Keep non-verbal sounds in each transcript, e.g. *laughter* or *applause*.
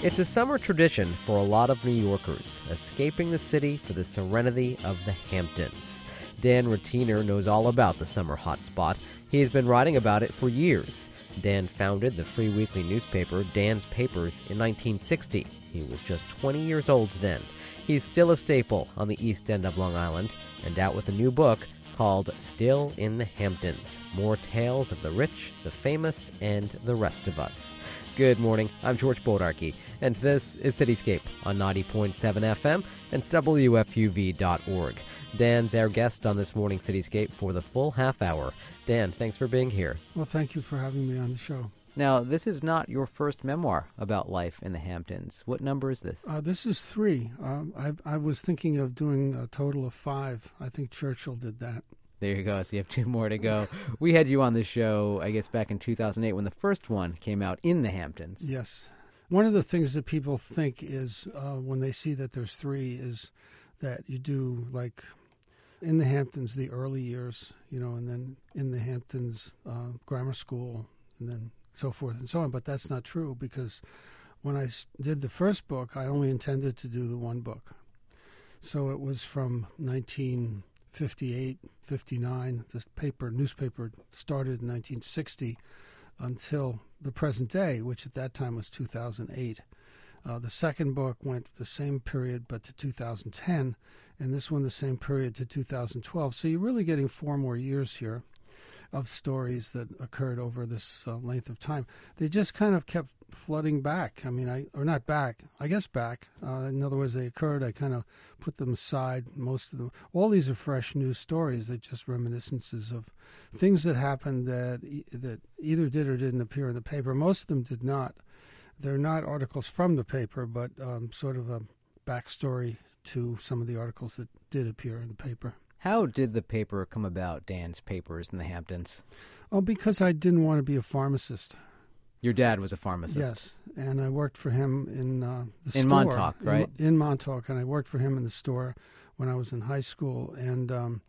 It's a summer tradition for a lot of New Yorkers, escaping the city for the serenity of the Hamptons. Dan Rattiner knows all about the summer hotspot. He has been writing about it for years. Dan founded the free weekly newspaper Dan's Papers in 1960. He was just 20 years old then. He's still a staple on the East End of Long Island and out with a new book called Still in the Hamptons More Tales of the Rich, the Famous, and the Rest of Us. Good morning. I'm George Bodarky, and this is Cityscape on 90.7 FM and WFUV.org. Dan's our guest on this morning Cityscape for the full half hour. Dan, thanks for being here. Well, thank you for having me on the show. Now, this is not your first memoir about life in the Hamptons. What number is this? Uh, this is three. Um, I, I was thinking of doing a total of five. I think Churchill did that. There you go. So you have two more to go. we had you on the show, I guess, back in 2008 when the first one came out in the Hamptons. Yes. One of the things that people think is uh, when they see that there's three is that you do like in the Hamptons the early years, you know, and then in the Hamptons uh, grammar school, and then so forth and so on. But that's not true because when I did the first book, I only intended to do the one book. So it was from 1958, 59. The paper, newspaper started in 1960 until the present day, which at that time was 2008. Uh, the second book went the same period but to 2010, and this one the same period to 2012. So you're really getting four more years here of stories that occurred over this uh, length of time. They just kind of kept flooding back. I mean, I or not back. I guess back. Uh, in other words, they occurred. I kind of put them aside. Most of them. All these are fresh new stories. They're just reminiscences of things that happened that that either did or didn't appear in the paper. Most of them did not. They're not articles from the paper, but um, sort of a backstory to some of the articles that did appear in the paper. How did the paper come about, Dan's Papers in the Hamptons? Oh, because I didn't want to be a pharmacist. Your dad was a pharmacist. Yes, and I worked for him in uh, the in store. Montauk, right? In, in, Montauk, and I worked for him in the store when I was in high school. And um,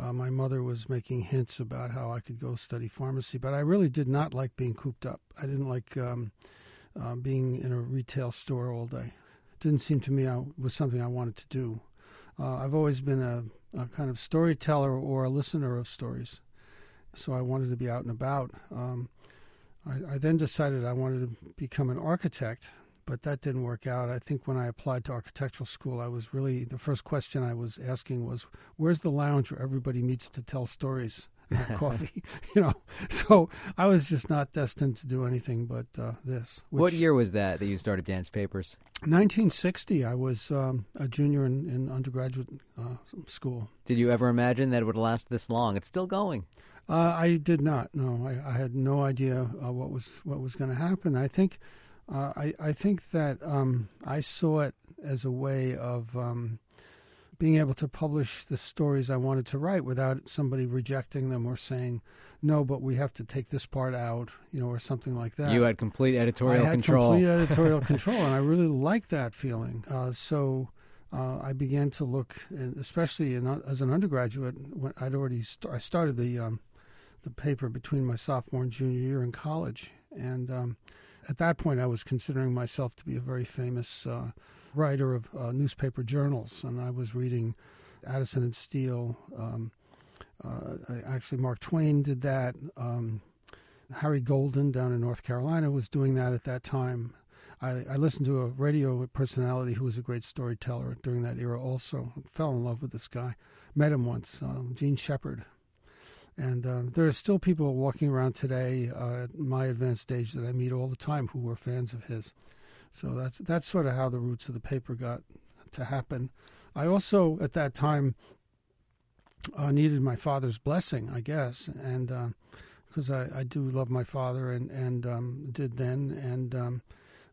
uh, my mother was making hints about how I could go study pharmacy, but I really did not like being cooped up. I didn't like um, uh, being in a retail store all day. It didn't seem to me I, was something I wanted to do. Uh, I've always been a a kind of storyteller or a listener of stories. So I wanted to be out and about. Um, I, I, then decided I wanted to become an architect, but that didn't work out. I think when I applied to architectural school, I was really the first question I was asking was, "Where's the lounge where everybody meets to tell stories?" Have *laughs* coffee, *laughs* you know. So I was just not destined to do anything but uh, this. what year was that that you started Dan's Papers? 1960. I was um, a junior in, in undergraduate uh, school. Did you ever imagine that it would last this long? It's still going. Uh, I did not. No, I, I had no idea uh, what was what was going to happen. I think, uh, I I think that um, I saw it as a way of um, being able to publish the stories I wanted to write without somebody rejecting them or saying, no, but we have to take this part out, you know, or something like that. You had complete editorial I had control. complete *laughs* editorial control, and I really liked that feeling. Uh, so uh, I began to look, especially in, as an undergraduate, when I'd already st- I started the um, the paper between my sophomore and junior year in college, and um, at that point I was considering myself to be a very famous. Writer of uh, newspaper journals, and I was reading Addison and Steele. Um, uh, actually, Mark Twain did that. Um, Harry Golden down in North Carolina was doing that at that time. I, I, listened to a radio personality who was a great storyteller during that era also. Fell in love with this guy. Met him once, uh, Jean Shepherd. And uh, there are still people walking around today uh, at my advanced age that I meet all the time who were fans of his. So that's that's sort of how the roots of the paper got to happen. I also at that time uh, needed my father's blessing, I guess, and because uh, I, I do love my father and and um, did then, and um,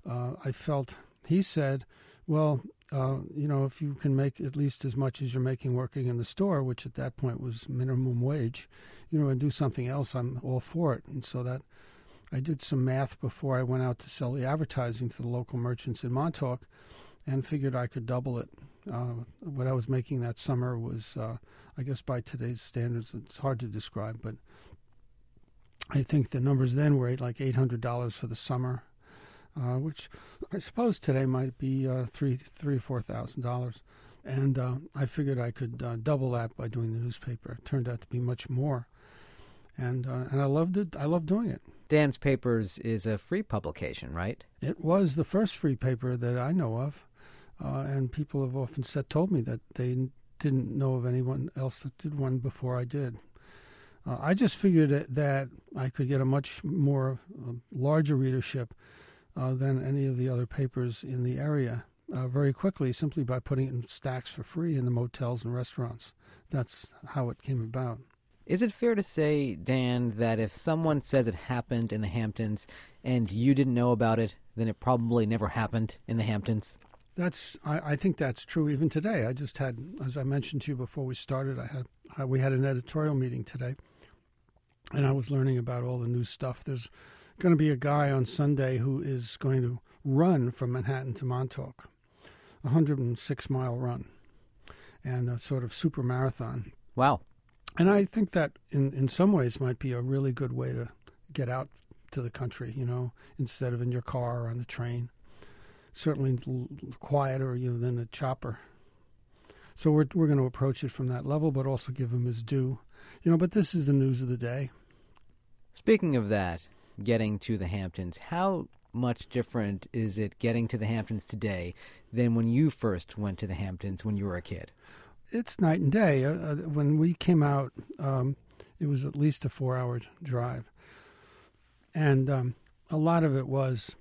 uh, I felt he said, well. Uh, you know, if you can make at least as much as you're making working in the store, which at that point was minimum wage, you know, and do something else, I'm all for it. And so that I did some math before I went out to sell the advertising to the local merchants in Montauk and figured I could double it. Uh, what I was making that summer was, uh, I guess by today's standards, it's hard to describe, but I think the numbers then were like $800 for the summer. uh, which I suppose today might be uh, three, three or four thousand dollars. And uh, I figured I could uh, double that by doing the newspaper. It turned out to be much more, and uh, and I loved it. I loved doing it. Dan's Papers is a free publication, right? It was the first free paper that I know of, uh, and people have often said told me that they didn't know of anyone else that did one before I did. Uh, I just figured that, that, I could get a much more uh, larger readership uh, than any of the other papers in the area uh, very quickly, simply by putting it in stacks for free in the motels and restaurants. That's how it came about. Is it fair to say, Dan, that if someone says it happened in the Hamptons and you didn't know about it, then it probably never happened in the Hamptons? That's I, I think that's true even today. I just had, as I mentioned to you before we started, I had I, we had an editorial meeting today, and I was learning about all the new stuff. There's going to be a guy on Sunday who is going to run from Manhattan to Montauk, a 106 mile run, and a sort of super marathon. Wow. And I think that in, in some ways might be a really good way to get out to the country, you know, instead of in your car or on the train. Certainly quieter, you know, than a chopper. So we're we're going to approach it from that level, but also give him his due, you know. But this is the news of the day. Speaking of that, getting to the Hamptons, how much different is it getting to the Hamptons today than when you first went to the Hamptons when you were a kid? It's night and day. Uh, uh, when we came out, um, it was at least a four-hour drive, and um, a lot of it was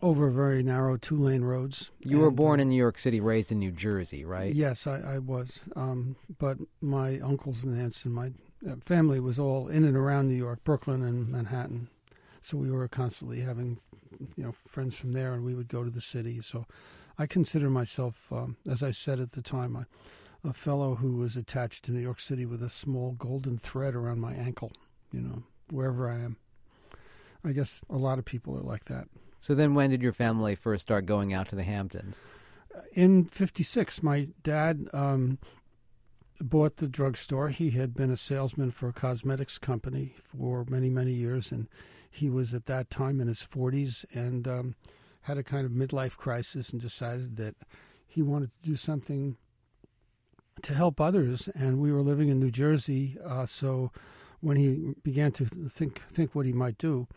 over very narrow two-lane roads. You were born uh, in New York City, raised in New Jersey, right? Yes, I, I was. Um, but my uncles and aunts and my uh, family was all in and around New York, Brooklyn and Manhattan. So we were constantly having, you know, friends from there, and we would go to the city. So I consider myself, um, as I said at the time, a, a fellow who was attached to New York City with a small golden thread around my ankle, you know, wherever I am. I guess a lot of people are like that. So then, when did your family first start going out to the Hamptons? In '56, my dad um, bought the drugstore. He had been a salesman for a cosmetics company for many, many years, and he was at that time in his 40s and um, had a kind of midlife crisis and decided that he wanted to do something to help others. And we were living in New Jersey, uh, so when he began to think think what he might do,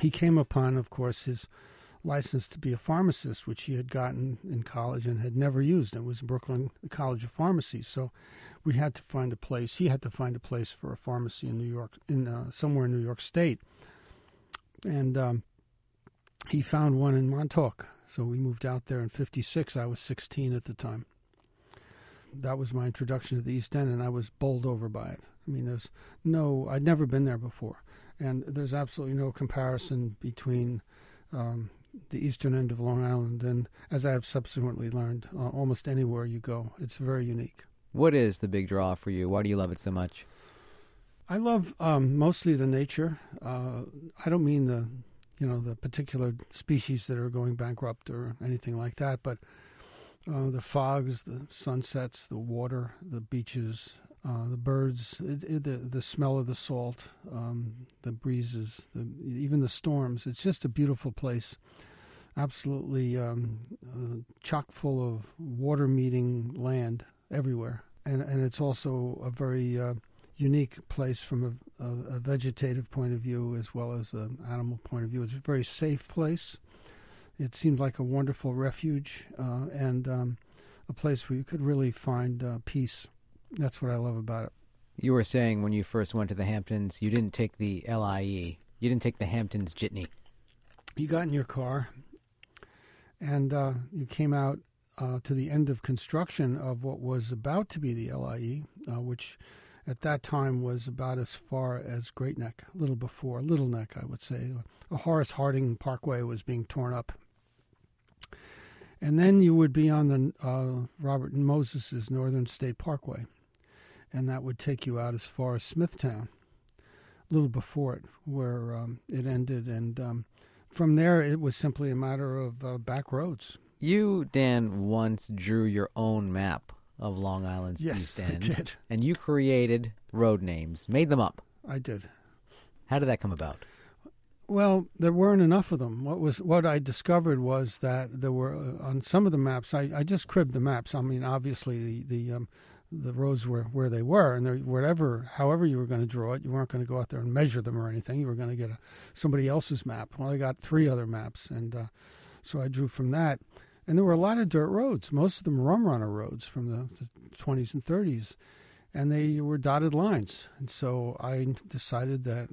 he came upon, of course, his license to be a pharmacist, which he had gotten in college and had never used. It was Brooklyn College of Pharmacy. So we had to find a place. He had to find a place for a pharmacy in New York, in uh, somewhere in New York State, and um, he found one in Montauk. So we moved out there in '56. I was 16 at the time. That was my introduction to the East End, and I was bowled over by it. I mean, there's no, I'd never been there before, and there's absolutely no comparison between um, the eastern end of Long Island and, as I have subsequently learned, uh, almost anywhere you go. It's very unique. What is the big draw for you? Why do you love it so much? I love um, mostly the nature. Uh, I don't mean the, you know, the particular species that are going bankrupt or anything like that, but uh, the fogs, the sunsets, the water, the beaches, uh, the birds, it, it, the the smell of the salt, um, the breezes, the, even the storms. It's just a beautiful place. Absolutely um, uh, chock full of water meeting land everywhere, and and it's also a very uh, unique place from a, a, a, vegetative point of view as well as an animal point of view. It's a very safe place. It seemed like a wonderful refuge uh, and um, a place where you could really find uh, peace. That's what I love about it. You were saying when you first went to the Hamptons, you didn't take the LIE. You didn't take the Hamptons Jitney. You got in your car, and uh, you came out uh, to the end of construction of what was about to be the LIE, uh, which at that time was about as far as Great Neck, a little before Little Neck, I would say. A Horace Harding Parkway was being torn up. And then you would be on the uh, Robert and Moses's Northern State Parkway, and that would take you out as far as Smithtown, a little before it, where um, it ended. And um, from there, it was simply a matter of uh, back roads. You, Dan, once drew your own map of Long Island's yes, East End. I did. And you created road names, made them up. I did. How did that come about? Well, there weren't enough of them. What was what I discovered was that there were uh, on some of the maps. I, I just cribbed the maps. I mean, obviously the the um, the roads were where they were, and whatever, however you were going to draw it, you weren't going to go out there and measure them or anything. You were going to get a, somebody else's map. Well, I got three other maps, and uh, so I drew from that. And there were a lot of dirt roads, most of them rum runner roads from the, the 20s and 30s, and they were dotted lines. And so I decided that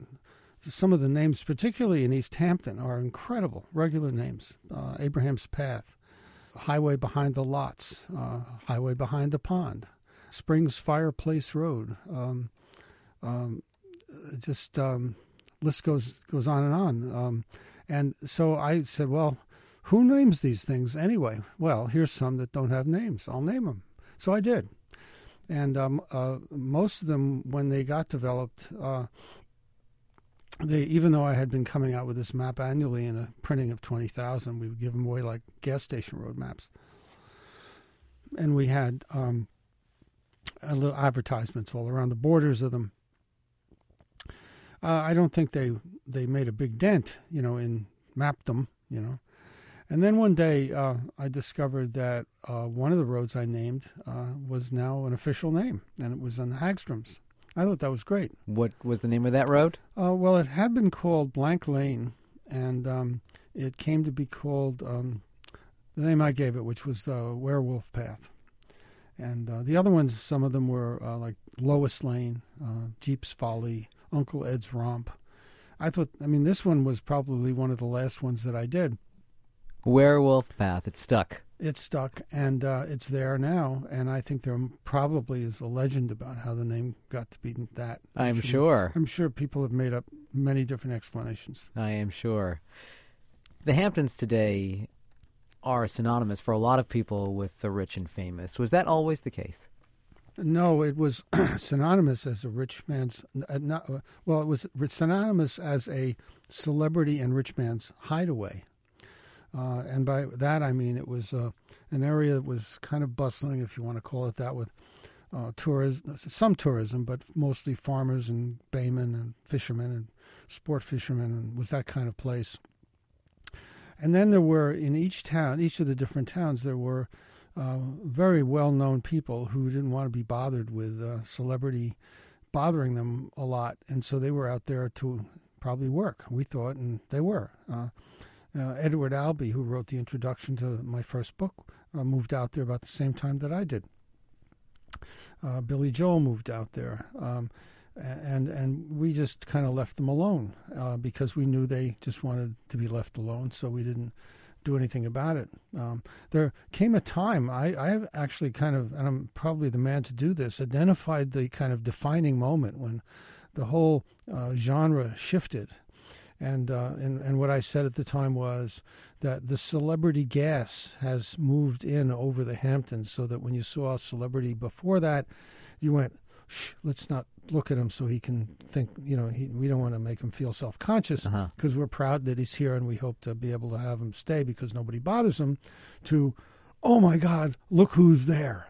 some of the names, particularly in East Hampton, are incredible, regular names. Uh, Abraham's Path, Highway Behind the Lots, uh, Highway Behind the Pond, Springs Fireplace Road. Um, um, just um, list goes goes on and on. Um, and so I said, well, who names these things anyway? Well, here's some that don't have names. I'll name them. So I did. And um, uh, most of them, when they got developed, uh, they even though I had been coming out with this map annually in a printing of twenty thousand, we would give them away like gas station road maps, and we had um, little advertisements all around the borders of them. Uh, I don't think they they made a big dent, you know, in mapdom, you know. And then one day uh, I discovered that uh, one of the roads I named uh, was now an official name, and it was on the Hagstroms. I thought that was great. What was the name of that road? Uh, well, it had been called Blank Lane, and um, it came to be called um, the name I gave it, which was the Werewolf Path. And uh, the other ones, some of them were uh, like Lois Lane, uh, Jeep's Folly, Uncle Ed's Romp. I thought, I mean, this one was probably one of the last ones that I did. Werewolf Path. It's stuck it's stuck and uh, it's there now. And I think there probably is a legend about how the name got to be that. I'm sure. I'm sure people have made up many different explanations. I am sure. The Hamptons today are synonymous for a lot of people with the rich and famous. Was that always the case? No, it was *clears throat* synonymous as a rich man's. Uh, not, uh, well, it was synonymous as a celebrity and rich man's hideaway. Uh, and by that I mean it was uh, an area that was kind of bustling, if you want to call it that, with uh, tourism, some tourism, but mostly farmers and baymen and fishermen and sport fishermen, and was that kind of place. And then there were in each town, each of the different towns, there were uh, very well-known people who didn't want to be bothered with uh, celebrity bothering them a lot, and so they were out there to probably work. We thought, and they were. Uh, uh, Edward Albee, who wrote the introduction to my first book, uh, moved out there about the same time that I did. Uh, Billy Joel moved out there, um, and and we just kind of left them alone uh, because we knew they just wanted to be left alone, so we didn't do anything about it. Um, there came a time I, I actually kind of, and I'm probably the man to do this, identified the kind of defining moment when the whole uh, genre shifted and, uh, and and what I said at the time was that the celebrity gas has moved in over the Hamptons, so that when you saw a celebrity before that, you went, Shh, let's not look at him so he can think, you know, he, we don't want to make him feel self conscious because uh-huh. we're proud that he's here and we hope to be able to have him stay because nobody bothers him, to, oh my God, look who's there,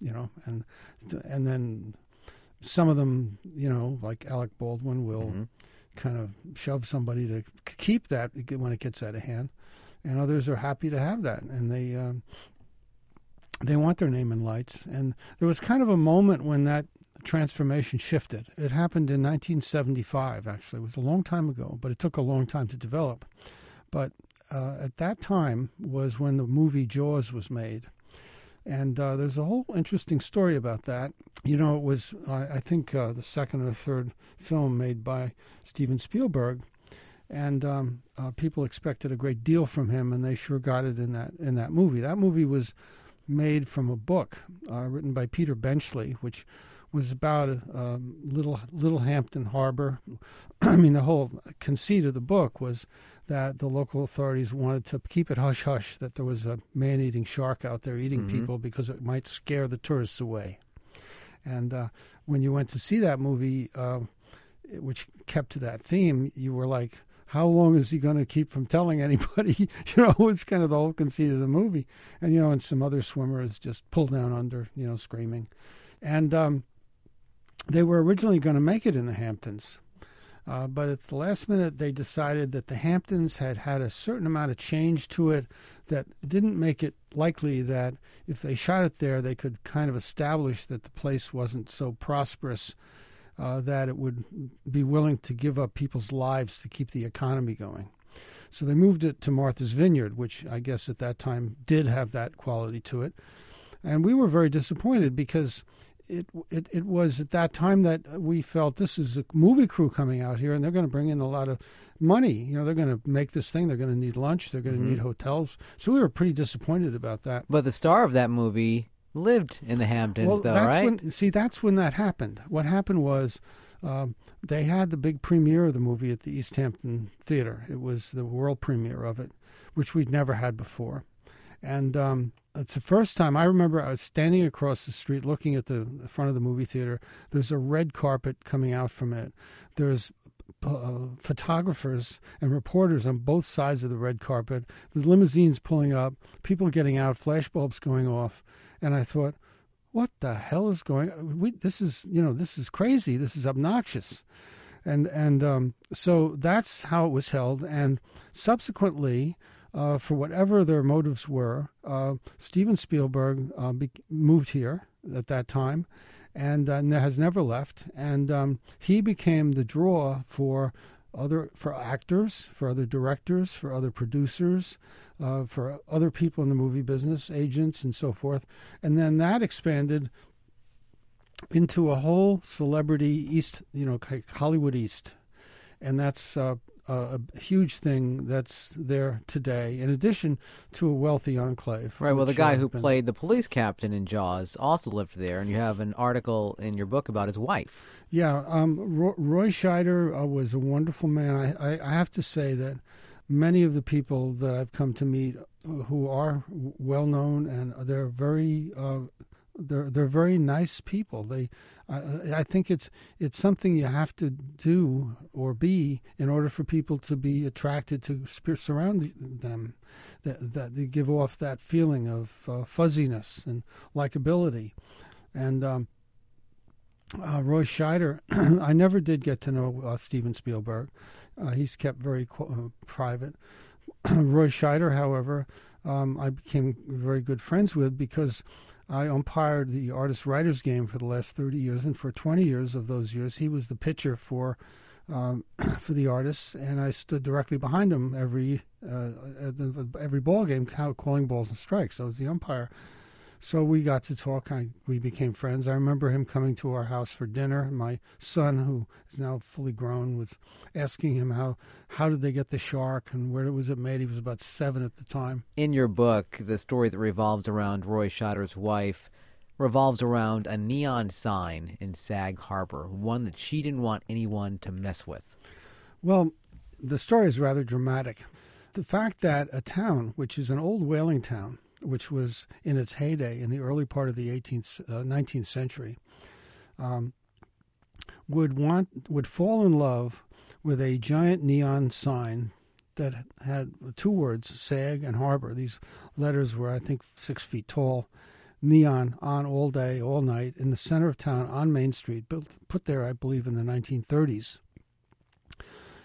you know, and and then some of them, you know, like Alec Baldwin will. Mm-hmm kind of shove somebody to keep that when it gets out of hand, and others are happy to have that, and they um, they want their name in lights. And there was kind of a moment when that transformation shifted. It happened in 1975. Actually, it was a long time ago, but it took a long time to develop. But uh, at that time was when the movie Jaws was made. And uh, there's a whole interesting story about that. You know, it was, uh, I think, uh, the second or third film made by Steven Spielberg. And um, uh, people expected a great deal from him, and they sure got it in that in that movie. That movie was made from a book uh, written by Peter Benchley, which was about a, a little Little Hampton Harbor. *clears throat* I mean, the whole conceit of the book was that the local authorities wanted to keep it hush hush that there was a man eating shark out there eating mm-hmm. people because it might scare the tourists away. And uh, when you went to see that movie, uh, which kept to that theme, you were like, how long is he going to keep from telling anybody? *laughs* you know, *laughs* it's kind of the whole conceit of the movie. And, you know, and some other swimmers just pull down under, you know, screaming. And um, they were originally going to make it in the Hamptons. Uh, but at the last minute, they decided that the Hamptons had had a certain amount of change to it that didn't make it likely that if they shot it there, they could kind of establish that the place wasn't so prosperous uh, that it would be willing to give up people's lives to keep the economy going. So they moved it to Martha's Vineyard, which I guess at that time did have that quality to it. And we were very disappointed because it, it it was at that time that we felt this is a movie crew coming out here and they're going to bring in a lot of money. You know, they're going to make this thing. They're going to need lunch. They're going to mm-hmm. need hotels. So we were pretty disappointed about that. But the star of that movie lived in the Hamptons, well, though, that's right? When, see, that's when that happened. What happened was. Um, they had the big premiere of the movie at the East Hampton Theater. It was the world premiere of it, which we'd never had before. And um, it's the first time I remember I was standing across the street looking at the, front of the movie theater. There's a red carpet coming out from it. There's uh, photographers and reporters on both sides of the red carpet. There's limousines pulling up, people getting out, flashbulbs going off, and I thought, what the hell is going? We, this is you know this is crazy. This is obnoxious, and and um, so that's how it was held. And subsequently, uh, for whatever their motives were, uh, Steven Spielberg uh, be- moved here at that time and uh, has never left. And um, he became the draw for other for actors, for other directors, for other producers, uh, for other people in the movie business, agents, and so forth. And then that expanded into a whole celebrity East, you know, Hollywood East, and that's uh, a, a huge thing that's there today, in addition to a wealthy enclave. Right. Well, the guy who been... played the police captain in Jaws also lived there, and you have an article in your book about his wife. Yeah. Um, Roy Scheider uh, was a wonderful man. I, I, I have to say that many of the people that I've come to meet uh, who are well known and they're very uh, they're they're very nice people. They, I, I think it's it's something you have to do or be in order for people to be attracted to surround them. That, that they give off that feeling of uh, fuzziness and likability, and um, uh, Roy Scheider. *clears throat* I never did get to know uh, Steven Spielberg. Uh, he's kept very uh, private. *clears throat* Roy Scheider, however, um, I became very good friends with because I umpired the artist writers game for the last 30 years, and for 20 years of those years, he was the pitcher for um, *clears throat* for the artists, and I stood directly behind him every uh, every ball game, calling balls and strikes. I was the umpire. So we got to talk. I, we became friends. I remember him coming to our house for dinner. My son, who is now fully grown, was asking him how how did they get the shark and where was it made. He was about seven at the time. In your book, the story that revolves around Roy Scheider's wife revolves around a neon sign in Sag Harbor, one that she didn't want anyone to mess with. Well, the story is rather dramatic. The fact that a town, which is an old whaling town, which was in its heyday in the early part of the 18th, uh, 19th century, um, would want would fall in love with a giant neon sign that had two words, "sag" and "harbor." These letters were, I think, six feet tall, neon on all day, all night, in the center of town on Main Street, built, put there, I believe, in the 1930s,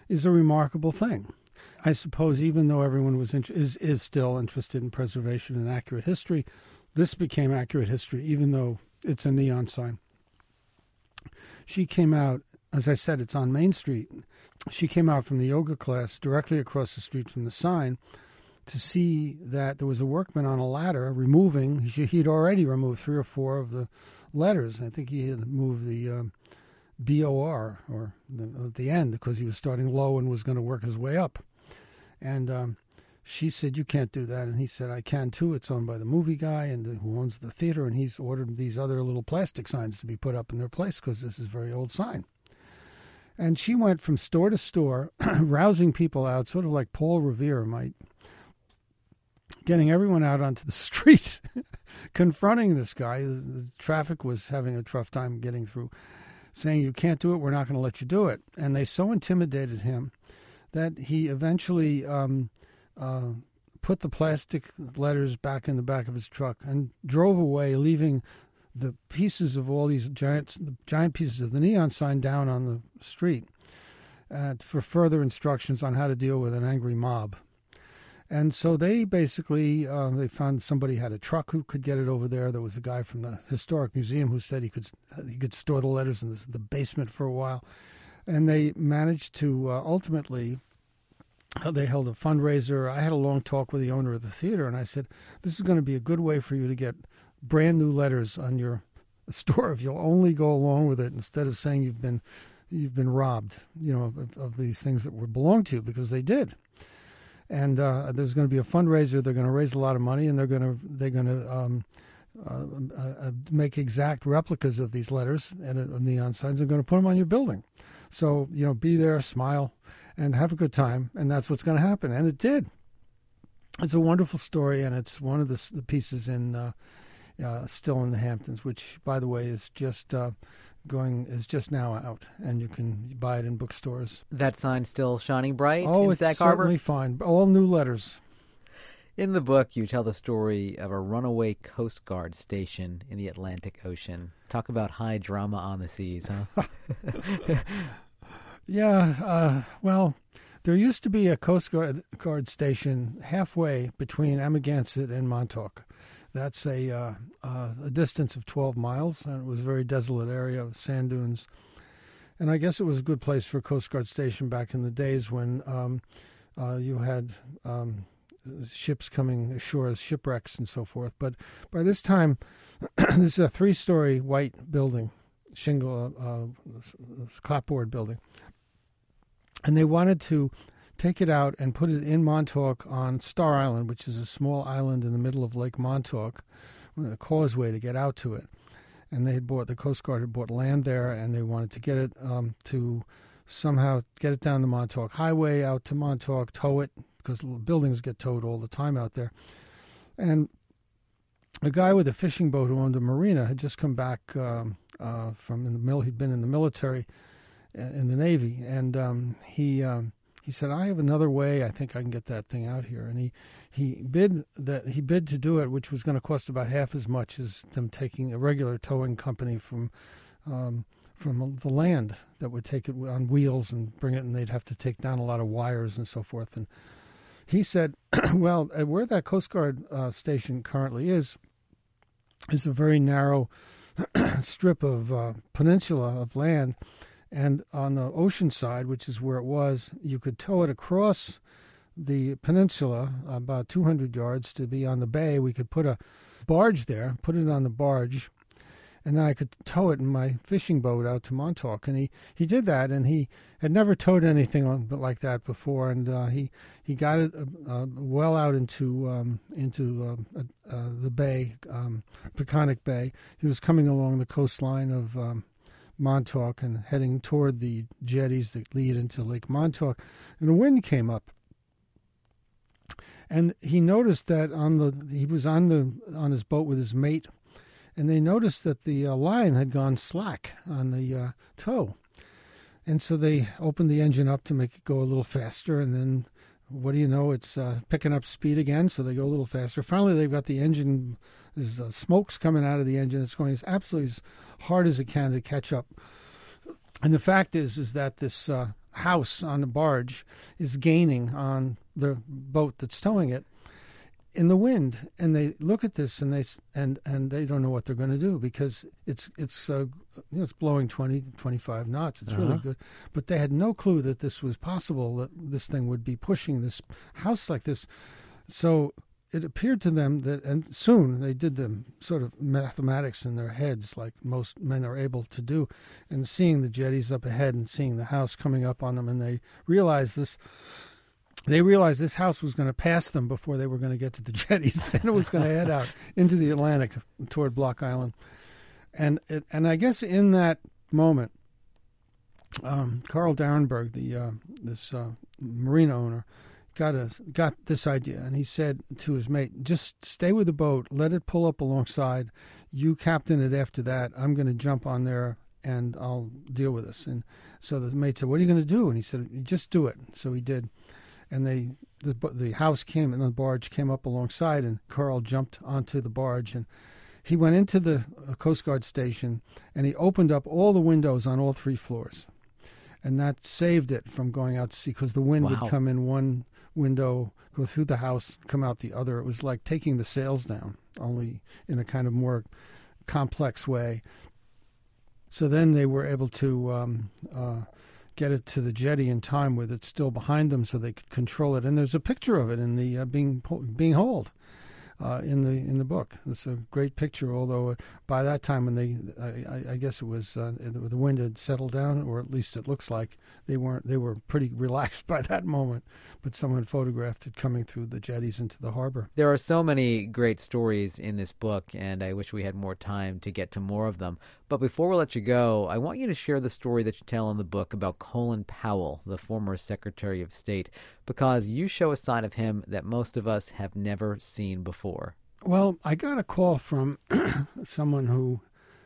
is a remarkable thing. I suppose even though everyone was is is still interested in preservation and accurate history, this became accurate history, even though it's a neon sign. She came out, as I said, it's on Main Street. She came out from the yoga class directly across the street from the sign to see that there was a workman on a ladder removing. He'd already removed three or four of the letters. I think he had moved the uh, BOR or the, at the end because he was starting low and was going to work his way up. And um, she said, "You can't do that," and he said, "I can too. It's owned by the movie guy and the, who owns the theater, and he's ordered these other little plastic signs to be put up in their place because this is a very old sign." And she went from store to store, *clears throat* rousing people out, sort of like Paul Revere might, getting everyone out onto the *laughs* street, confronting this guy. The, the traffic was having a tough time getting through, saying, "You can't do it. We're not going to let you do it." And they so intimidated him that he eventually um, uh, put the plastic letters back in the back of his truck and drove away, leaving the pieces of all these giant, the giant pieces of the neon sign down on the street. uh, for further instructions on how to deal with an angry mob. And so they basically uh, they found somebody had a truck who could get it over there. There was a guy from the historic museum who said he could he could store the letters in the, the basement for a while, and they managed to uh, ultimately. uh, They held a fundraiser. I had a long talk with the owner of the theater, and I said, "This is going to be a good way for you to get brand new letters on your *laughs* store if you'll only go along with it instead of saying you've been you've been robbed, you know, of, of these things that were belong to you because they did." and uh, there's going to be a fundraiser. They're going to raise a lot of money, and they're going to they're going to um, uh, uh, make exact replicas of these letters and uh, neon signs. and going to put them on your building. So you know, be there, smile, and have a good time, and that's what's going to happen. And it did. It's a wonderful story, and it's one of the, the pieces in uh, uh, still in the Hamptons, which, by the way, is just uh, going is just now out, and you can buy it in bookstores. That sign still shining bright Oh, in it's Sag certainly fine. All new letters. In the book, you tell the story of a runaway Coast Guard station in the Atlantic Ocean. Talk about high drama on the seas, huh? *laughs* *laughs* Yeah, uh, well, there used to be a Coast Guard, Guard station halfway between Amagansett and Montauk. That's a uh, uh, a distance of 12 miles, and it was a very desolate area of sand dunes. And I guess it was a good place for a Coast Guard station back in the days when um, uh, you had um, ships coming ashore as shipwrecks and so forth. But by this time, *clears throat* this is a three-story white building, shingle, uh, clapboard building and they wanted to take it out and put it in Montauk on Star Island, which is a small island in the middle of Lake Montauk, a causeway to get out to it. And they had bought the Coast Guard had bought land there, and they wanted to get it um, to somehow get it down the Montauk Highway out to Montauk, tow it because buildings get towed all the time out there. And a guy with a fishing boat who owned a marina had just come back um, uh, from the mill. He'd been in the military in the Navy, and um, he um, he said, "I have another way. I think I can get that thing out here." And he he bid that he bid to do it, which was going to cost about half as much as them taking a regular towing company from um, from the land that would take it on wheels and bring it, and they'd have to take down a lot of wires and so forth. And he said, *clears throat* "Well, uh, where that Coast Guard uh, station currently is, is a very narrow *clears throat* strip of uh, peninsula of land." And on the ocean side, which is where it was, you could tow it across the peninsula about 200 yards to be on the bay. We could put a barge there, put it on the barge, and then I could tow it in my fishing boat out to Montauk. And he, he did that, and he had never towed anything like that before. And uh, he he got it uh, uh, well out into um, into uh, uh, the bay, um, Peconic Bay. He was coming along the coastline of um, Montauk and heading toward the jetties that lead into Lake Montauk, and a wind came up. And he noticed that on the he was on the on his boat with his mate, and they noticed that the uh, line had gone slack on the uh, tow, and so they opened the engine up to make it go a little faster, and then what do you know? It's uh, picking up speed again, so they go a little faster. Finally, they've got the engine. There's uh, smokes coming out of the engine. It's going as absolutely as hard as it can to catch up. And the fact is, is that this uh, house on the barge is gaining on the boat that's towing it in the wind. And they look at this and they and and they don't know what they're going to do because it's it's uh, you know, it's blowing 20, 25 knots. It's really Uh-huh. good, but they had no clue that this was possible. That this thing would be pushing this house like this. So it appeared to them that, and soon they did the sort of mathematics in their heads, like most men are able to do, and seeing the jetties up ahead and seeing the house coming up on them, and they realized this. They realized this house was going to pass them before they were going to get to the *laughs* jetties, and it was going to head out into the Atlantic toward Block Island. And and I guess in that moment, um, Carl Darenberg, the uh, this uh, marina owner, got a got this idea, and he said to his mate, "Just stay with the boat, let it pull up alongside. You captain it after that. I'm going to jump on there and I'll deal with this." And so the mate said, "What are you going to do?" And he said, "Just do it." So he did, and they the the house came and the barge came up alongside, and Carl jumped onto the barge and. He went into the uh, Coast Guard station and he opened up all the windows on all three floors and that saved it from going out to sea because the wind Wow. would come in one window, go through the house, come out the other. It was like taking the sails down, only in a kind of more complex way. So then they were able to um, uh, get it to the jetty in time with it still behind them, so they could control it. And there's a picture of it in the uh, being being hauled uh, in the in the book. It's a great picture. Although uh, by that time, when they, I, I- guess it was uh, the wind had settled down, or at least it looks like they weren't. They were pretty *laughs* relaxed by that moment. But someone photographed it coming through the jetties into the harbor. There are so many great stories in this book, and I wish we had more time to get to more of them. But before we let you go, I want you to share the story that you tell in the book about Colin Powell, the former Secretary of State, because you show a side of him that most of us have never seen before. Well, I got a call from *clears throat* someone who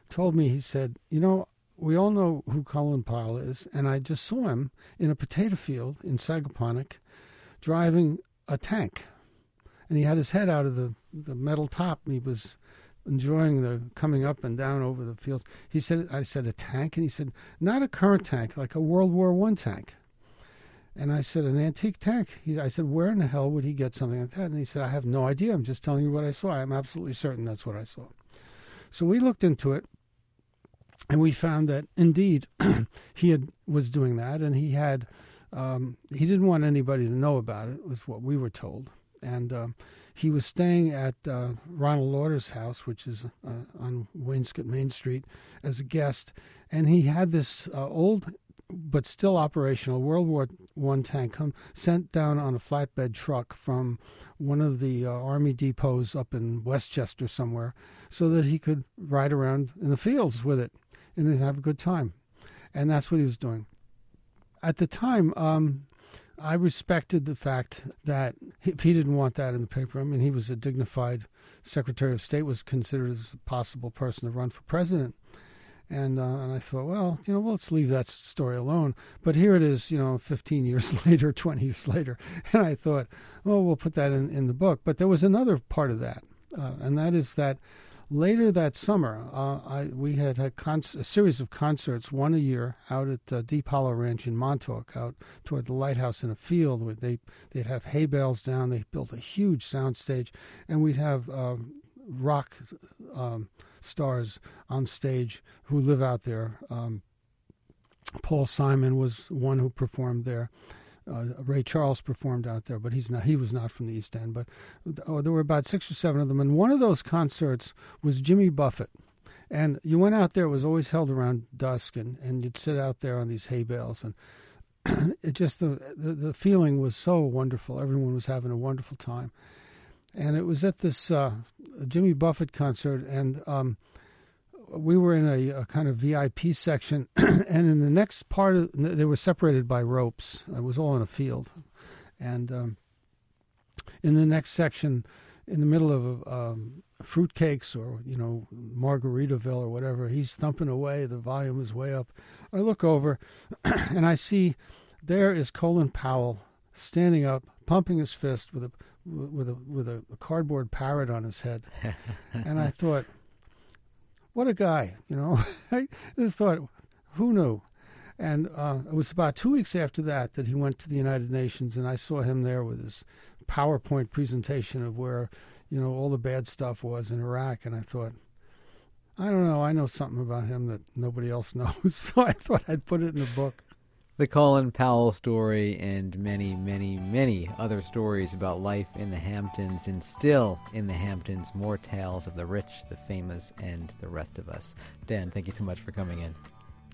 told me, he said, You know, we all know who Colin Powell is, and I just saw him in a potato field in Sagaponack driving a tank. And he had his head out of the, the metal top. He was enjoying the coming up and down over the fields. He said, I said, a tank? And he said, not a current tank, like a World War One tank. And I said, an antique tank. He, I said, where in the hell would he get something like that? And he said, I have no idea. I'm just telling you what I saw. I'm absolutely certain that's what I saw. So we looked into it, and we found that indeed *clears throat* he had was doing that, and he had um, he didn't want anybody to know about it. Was what we were told, and um, he was staying at uh, Ronald Lauder's house, which is uh, on Wainscott Main Street, as a guest, and he had this uh, old but still operational World War One tank come sent down on a flatbed truck from one of the uh, army depots up in Westchester somewhere, so that he could ride around in the fields with it and have a good time, and that's what he was doing. At the time, um, I respected the fact that if he didn't want that in the paper, I mean, he was a dignified Secretary of State, was considered as a possible person to run for president. And, uh, and I thought, well, you know, well, let's leave that story alone. But here it is, you know, 15 *laughs* years later, 20 years later. And I thought, oh, we'll put that in, in the book. But there was another part of that, uh, and that is that later that summer, uh, I, we had had con- a series of concerts, one a year, out at uh, Deep Hollow Ranch in Montauk, out toward the lighthouse in a field where they, they'd have hay bales down. They built a huge sound stage, and we'd have um, rock um, stars on stage who live out there. Um, Paul Simon was one who performed there. Uh, Ray Charles performed out there, but he's not. He was not from the East End. But oh, there were about six or seven of them, and one of those concerts was Jimmy Buffett. And you went out there; it was always held around dusk, and, and you'd sit out there on these hay bales, and *clears throat* it just the, the the feeling was so wonderful. Everyone was having a wonderful time, and it was at this uh, Jimmy Buffett concert, and um, we were in a, a, kind of VIP section, *clears throat* and in the next part of they were separated by ropes. It was all in a field, and um, in the next section, in the middle of um, fruitcakes or you know Margaritaville or whatever, he's thumping away. The volume is way up. I look over, *clears throat* and I see there is Colin Powell standing up, pumping his fist with a with a with a cardboard parrot on his head, *laughs* and I thought what a guy, you know. *laughs* I just thought, who knew? And uh, it was about two weeks after that that he went to the United Nations, and I saw him there with his PowerPoint presentation of where, you know, all the bad stuff was in Iraq. And I thought, I don't know, I know something about him that nobody else *laughs* knows. So I thought I'd put it in the book. The Colin Powell story and many, many, many other stories about life in the Hamptons and still in the Hamptons. More tales of the rich, the famous, and the rest of us. Dan, thank you so much for coming in.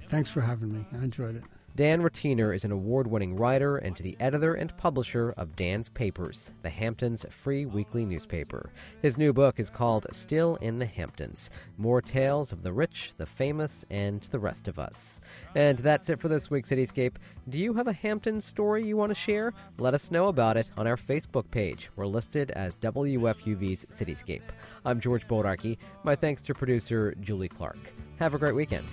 Thanks for having me. I enjoyed it. Dan Rattiner is an award winning writer and the editor and publisher of Dan's Papers, the Hamptons' free weekly newspaper. His new book is called Still in the Hamptons More Tales of the Rich, the Famous, and the Rest of Us. And that's it for this week's Cityscape. Do you have a Hamptons story you want to share? Let us know about it on our Facebook page. We're listed as WFUV's Cityscape. I'm George Bodarky. My thanks to producer Julie Clark. Have a great weekend.